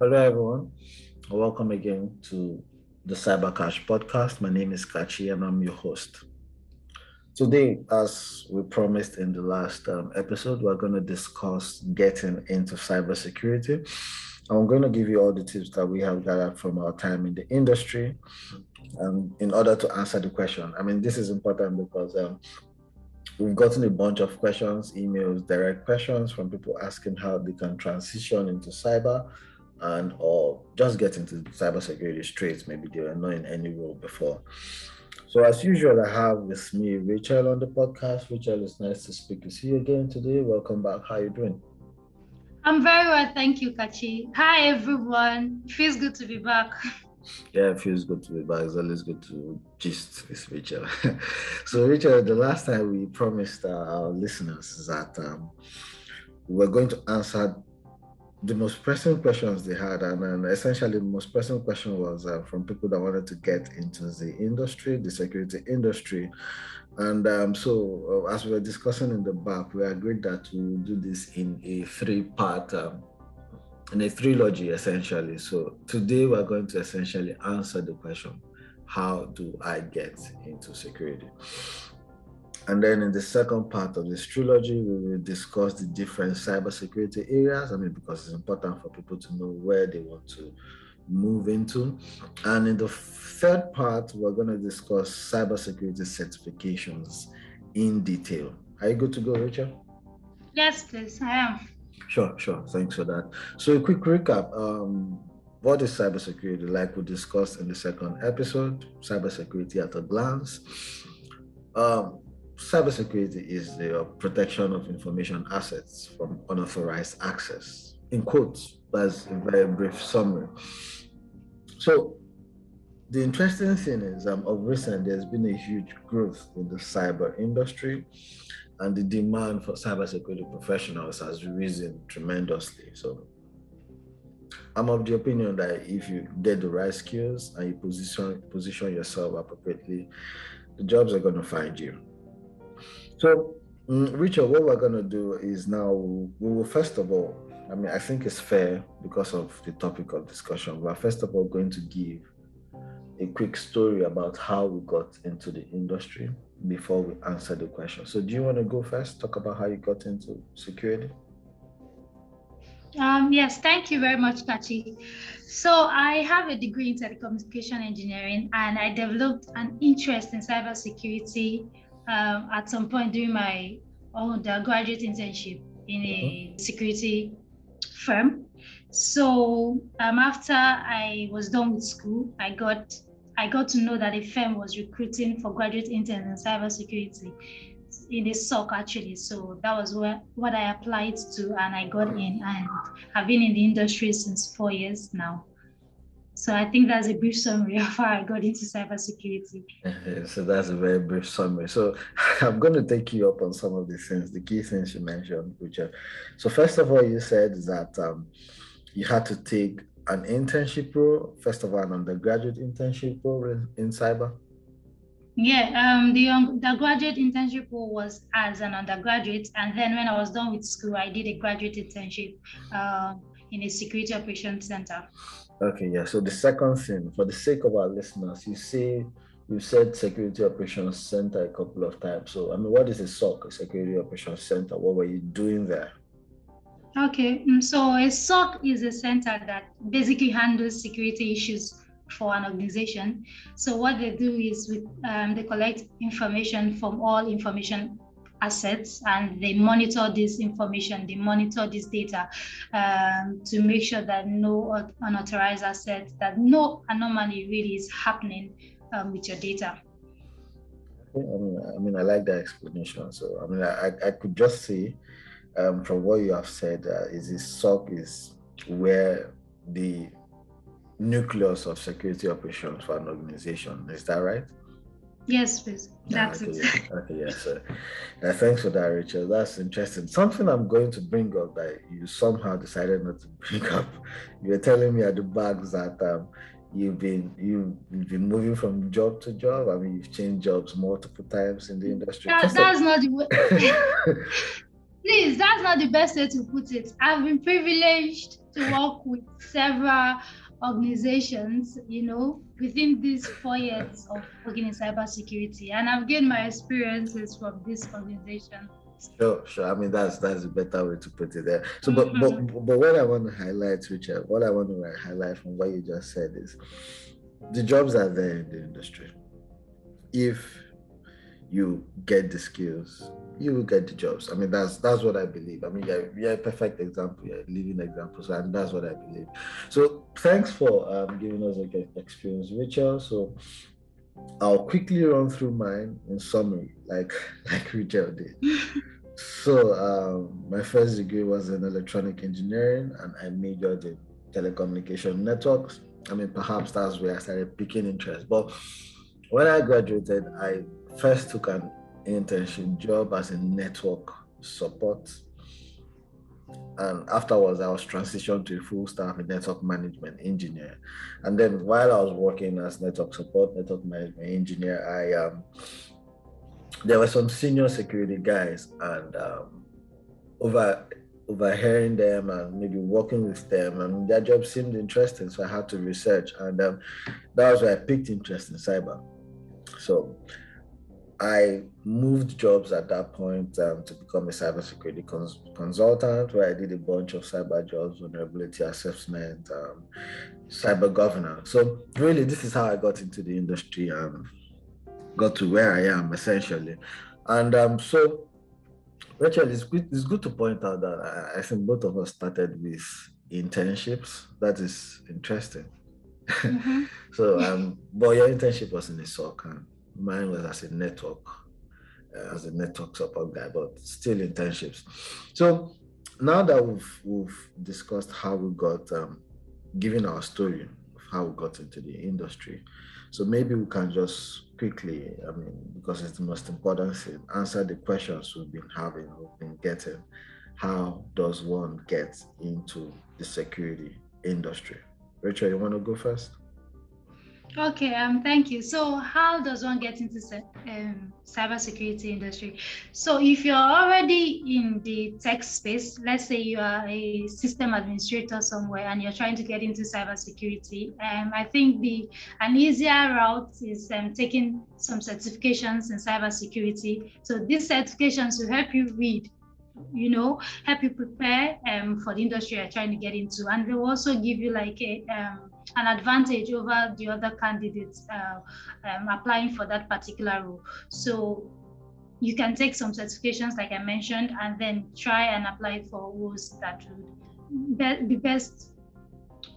Hello, everyone. Welcome again to the Cyber Cash podcast. My name is Kachi and I'm your host. Today, as we promised in the last um, episode, we're going to discuss getting into cybersecurity. I'm going to give you all the tips that we have gathered from our time in the industry um, in order to answer the question. I mean, this is important because um, we've gotten a bunch of questions, emails, direct questions from people asking how they can transition into cyber and or just get into cybersecurity straight. Maybe they were not in any role before. So as usual, I have with me Rachel on the podcast. Rachel, it's nice to speak to you again today. Welcome back. How you doing? I'm very well, thank you, Kachi. Hi everyone. Feels good to be back. Yeah, it feels good to be back. It's always good to gist with Rachel. so, Rachel, the last time we promised our listeners that um, we were going to answer the most pressing questions they had, and, essentially the most pressing question was uh, from people that wanted to get into the industry, the security industry. And um, so, uh, as we were discussing in the back, we agreed that we will do this in a three-part, um, in a trilogy, essentially. So today we're going to essentially answer the question: How do I get into security? And then in the second part of this trilogy, we will discuss the different cybersecurity areas. I mean, because it's important for people to know where they want to move into. And in the third part, we're going to discuss cybersecurity certifications in detail. Are you good to go, Rachel? Yes, please. I am. Sure, sure. Thanks for that. So, a quick recap. Um, what is cybersecurity? Like we discussed in the second episode, cybersecurity at a glance. Um, cybersecurity is the protection of information assets from unauthorized access. In quotes, that's a very brief summary. So, the interesting thing is, um, of recent, there's been a huge growth in the cyber industry, and the demand for cybersecurity professionals has risen tremendously. So, I'm of the opinion that if you get the right skills and you position position yourself appropriately, the jobs are going to find you. So, mm, Richard, what we're going to do is now we will first of all, I mean, I think it's fair because of the topic of discussion. We're first of all going to give a quick story about how we got into the industry before we answer the question. So, do you want to go first? Talk about how you got into security. Um, yes, thank you very much, Kachi. So I have a degree in telecommunication engineering, and I developed an interest in cybersecurity um, at some point during my undergraduate internship in a mm-hmm. security firm. So um, after I was done with school, I got I got to know that a firm was recruiting for graduate interns in cybersecurity in a SOC actually. So that was what, what I applied to and I got in and I've been in the industry since four years now. So I think that's a brief summary of how I got into cybersecurity. so that's a very brief summary. So I'm going to take you up on some of the things, the key things you mentioned, Richard. So first of all, you said that um, you had to take an internship role, first of all, an undergraduate internship role in, in cyber. Yeah, um, the, um, the graduate internship role was as an undergraduate, and then when I was done with school, I did a graduate internship uh, in a security operations center. Okay, yeah. So the second thing, for the sake of our listeners, you say you said security operations center a couple of times. So I mean, what is a SOC, a security operations center? What were you doing there? Okay, mm, so a SOC is a center that basically handles security issues for an organization. So what they do is with, um, they collect information from all information assets and they monitor this information, they monitor this data um, to make sure that no unauthorized assets, that no anomaly really is happening um, with your data. I mean, I mean, I like that explanation. So, I mean, I, I could just say um, from what you have said, uh, is this SOC is where the nucleus of security operations for an organization. Is that right? Yes, please. That's okay, it. Okay, yes. Sir. Uh, thanks for that, Rachel. That's interesting. Something I'm going to bring up that you somehow decided not to bring up. You were telling me at the back that um, you've been you, you've been moving from job to job. I mean, you've changed jobs multiple times in the industry. That, that's not the way. Please, that's not the best way to put it. I've been privileged to work with several organizations, you know, within these four years of working in cybersecurity. And I've gained my experiences from this organization. Sure, sure. I mean, that's that's a better way to put it there. So, but mm-hmm. but but what I want to highlight, Richard, what I want to highlight from what you just said is the jobs are there in the industry. If you get the skills, you will get the jobs. I mean, that's that's what I believe. I mean, you're, you're a perfect example, you're a living example, so and that's what I believe. So, thanks for um, giving us a experience, Richard. So, I'll quickly run through mine in summary, like like Richard did. so, um, my first degree was in electronic engineering, and I majored in telecommunication networks. I mean, perhaps that's where I started picking interest. But when I graduated, I first took an internship job as a network support. And afterwards, I was transitioned to a full staff network management engineer. And then while I was working as network support, network management engineer, I um, there were some senior security guys, and um, over overhearing them and maybe working with them, and their job seemed interesting, so I had to research, and um, that was where I picked interest in cyber. So I moved jobs at that point um, to become a cybersecurity cons- consultant, where I did a bunch of cyber jobs, vulnerability assessment, um, cyber governance. So really, this is how I got into the industry and got to where I am essentially. And um, so, Rachel, it's good, it's good to point out that I, I think both of us started with internships. That is interesting. Mm-hmm. so, um, but your internship was in a SOC and Mine was as a network, uh, as a network support guy, but still internships. So now that we've we've discussed how we got, um, given our story of how we got into the industry, so maybe we can just quickly, I mean, because it's the most important thing, answer the questions we've been having, we've been getting. How does one get into the security industry? Rachel, you want to go first? Okay, um, thank you. So, how does one get into um, cybersecurity industry? So, if you're already in the tech space, let's say you are a system administrator somewhere and you're trying to get into cybersecurity, um, I think the an easier route is um, taking some certifications in cybersecurity. So, these certifications will help you read you know, help you prepare um, for the industry you're trying to get into. And they will also give you like a, um, an advantage over the other candidates uh, um, applying for that particular role. So you can take some certifications, like I mentioned, and then try and apply for roles that would be best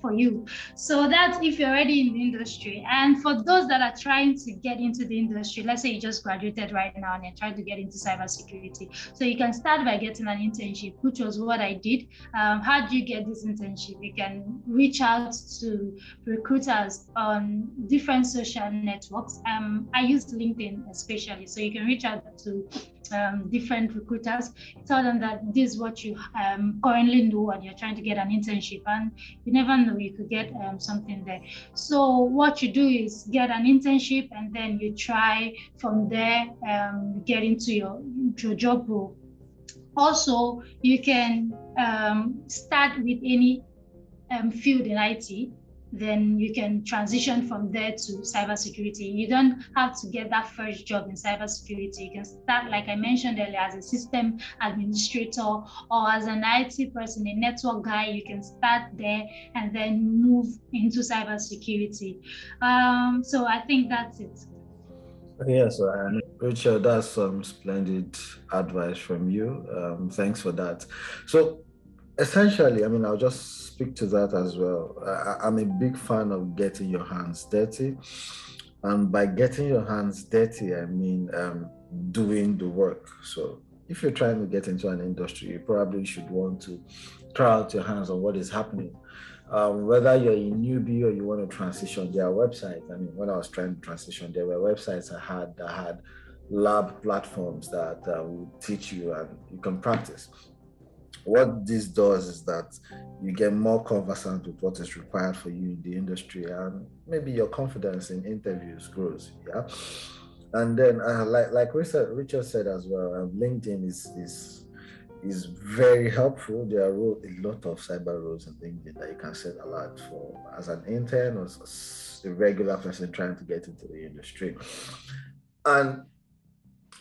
for you. So that's if you're already in the industry. And for those that are trying to get into the industry, let's say you just graduated right now and you're trying to get into cybersecurity. So you can start by getting an internship, which was what I did. Um, how do you get this internship? You can reach out to recruiters on different social networks. Um, I use LinkedIn especially. So you can reach out to um, different recruiters, tell them that this is what you um, currently do and you're trying to get an internship, and you never know you could get um, something there. So what you do is get an internship, and then you try from there um, get into your, your job role. Also, you can um, start with any um, field in IT then you can transition from there to cybersecurity. You don't have to get that first job in cybersecurity. You can start, like I mentioned earlier, as a system administrator or as an IT person, a network guy. You can start there and then move into cybersecurity. Um, so I think that's it. Yes, Richard, that's some splendid advice from you. Um, thanks for that. So essentially, I mean, I'll just speak to that as well. I, am a big fan of getting your hands dirty. And by getting your hands dirty, I mean um, doing the work. So if you're trying to get into an industry, you probably should want to try out your hands on what is happening. Um, whether you're a newbie or you want to transition, there are websites. I mean, when I was trying to transition, there were websites I had that had lab platforms that uh, teach you and you can practice what this does is that you get more conversant with what is required for you in the industry and maybe your confidence in interviews grows yeah and then uh, like like richard, richard said as well um, linkedin is is is very helpful. There are a lot of cyber roles and things that you can set a lot for as an intern or a regular person trying to get into the industry. And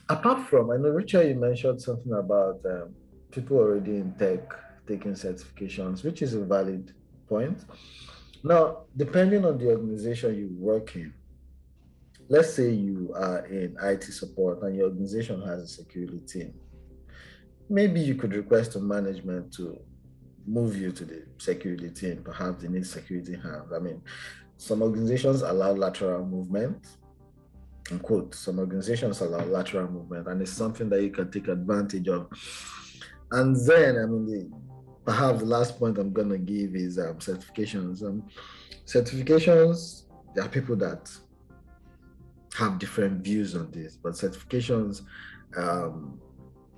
apart from, I know Richard, you mentioned something about um, people already in tech taking certifications, which is a valid point. Now, depending on the organization you work in, let's say you are in IT support and your organization has a security team, maybe you could request to management to move you to the security team. Perhaps they need security hands. I mean, some organizations allow lateral movement. In quote, some organizations allow lateral movement, and it's something that you can take advantage of. And then, I mean, the, perhaps the last point I'm gonna give is um, certifications. Um, certifications, there are people that have different views on this, but certifications um,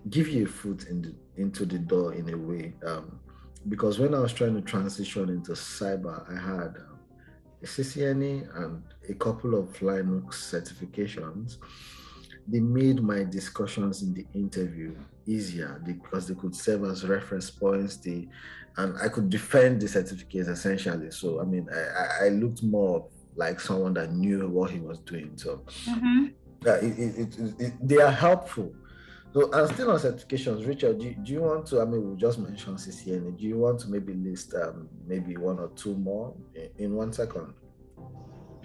give you a foot in the, into the door in a way. Um, because when I was trying to transition into cyber, I had um, a CCNA and a couple of Linux certifications. They made my discussions in the interview easier because they could serve as reference points. They, and I could defend the certificates essentially. So I mean, I, I looked more like someone that knew what he was doing. So mm-hmm. uh, it, it, it, they are helpful. So and still on certifications, Richard, do, do you want to? I mean, we just mentioned CCNA. Do you want to maybe list um, maybe one or two more in, in one second?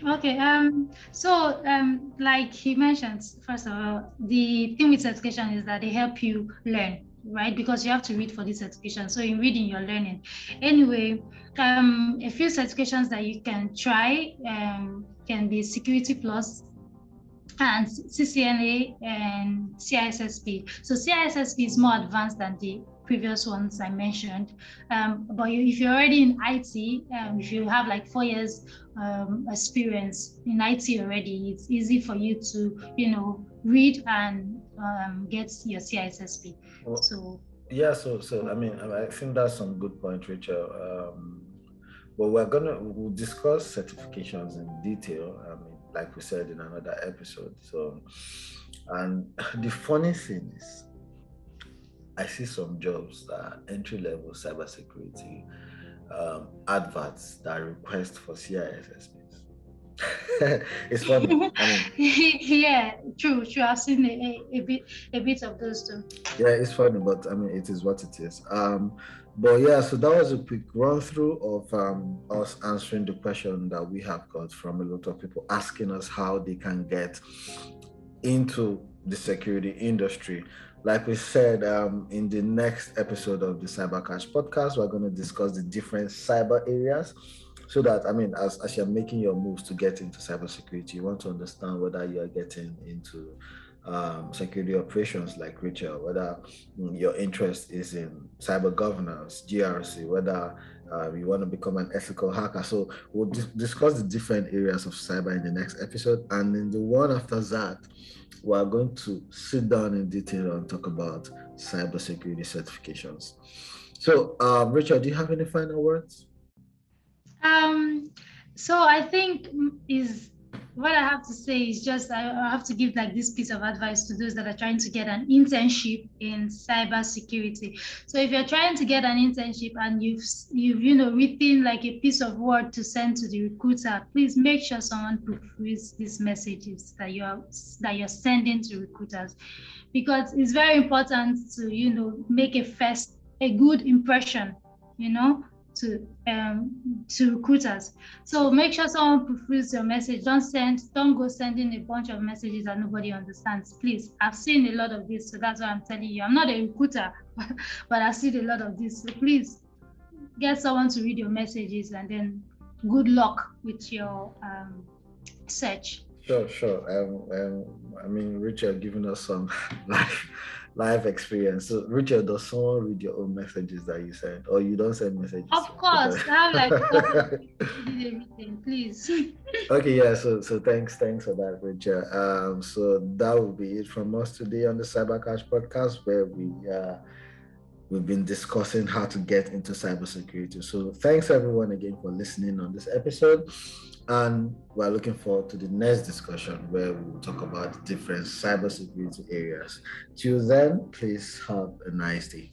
Okay. Um. So, um, like he mentioned, first of all, the thing with certification is that they help you learn right? Because you have to read for this certification. So in reading, you're learning. Anyway, um, a few certifications that you can try um, can be Security Plus and CCNA and CISSP. So CISSP is more advanced than the previous ones I mentioned. Um, but if you're already in IT, um, if you have like four years um, experience in IT already, it's easy for you to, you know, read and um, get your CISSP. Well, so yeah, so so I mean, I think that's some good point, Rachel. Um, but we're gonna we'll discuss certifications in detail. I mean, like we said in another episode. So, and the funny thing is, I see some jobs that entry level cybersecurity um, adverts that request for CISSP it's funny. I mean, yeah, true, true. I've seen a, a, a, bit a bit of those too. Yeah, it's funny, but I mean, it is what it is. Um, but yeah, so that was a quick run through of um, us answering the question that we have got from a lot of people asking us how they can get into the security industry. Like we said um, in the next episode of the Cyber Cash podcast, we're going to discuss the different cyber areas. So that I mean, as, as you're making your moves to get into cybersecurity, you want to understand whether you're getting into um, security operations like Rachel, whether mm, your interest is in cyber governance, GRC, whether uh, you want to become an ethical hacker. So we'll di- discuss the different areas of cyber in the next episode, and in the one after that, we are going to sit down in detail and talk about cybersecurity certifications. So, um, Richard, do you have any final words? Um, so I think is what I have to say is just I have to give like this piece of advice to those that are trying to get an internship in cyber security. So if you're trying to get an internship and you've you've you know written like a piece of word to send to the recruiter, please make sure someone proofreads these messages that you are that you're sending to recruiters, because it's very important to you know make a first a good impression, you know to um, to recruiters. So make sure someone proofreads your message. Don't send, don't go sending a bunch of messages that nobody understands. Please, I've seen a lot of this, so that's why I'm telling you. I'm not a recruiter, but I've seen a lot of this. So please get someone to read your messages, and then good luck with your um, search. Sure, sure. Um, um, I mean, Richard giving us some life life experience. So, Richard, does someone read your own messages that you send, or you don't send messages? Of course, I have like everything, please. okay, yeah. So, so thanks, thanks for that, Richard. Um, so that will be it from us today on the Cybercash podcast, where we uh we've been discussing how to get into cybersecurity. So, thanks everyone again for listening on this episode. And we're looking forward to the next discussion where we will talk about different cybersecurity areas. Till then, please have a nice day.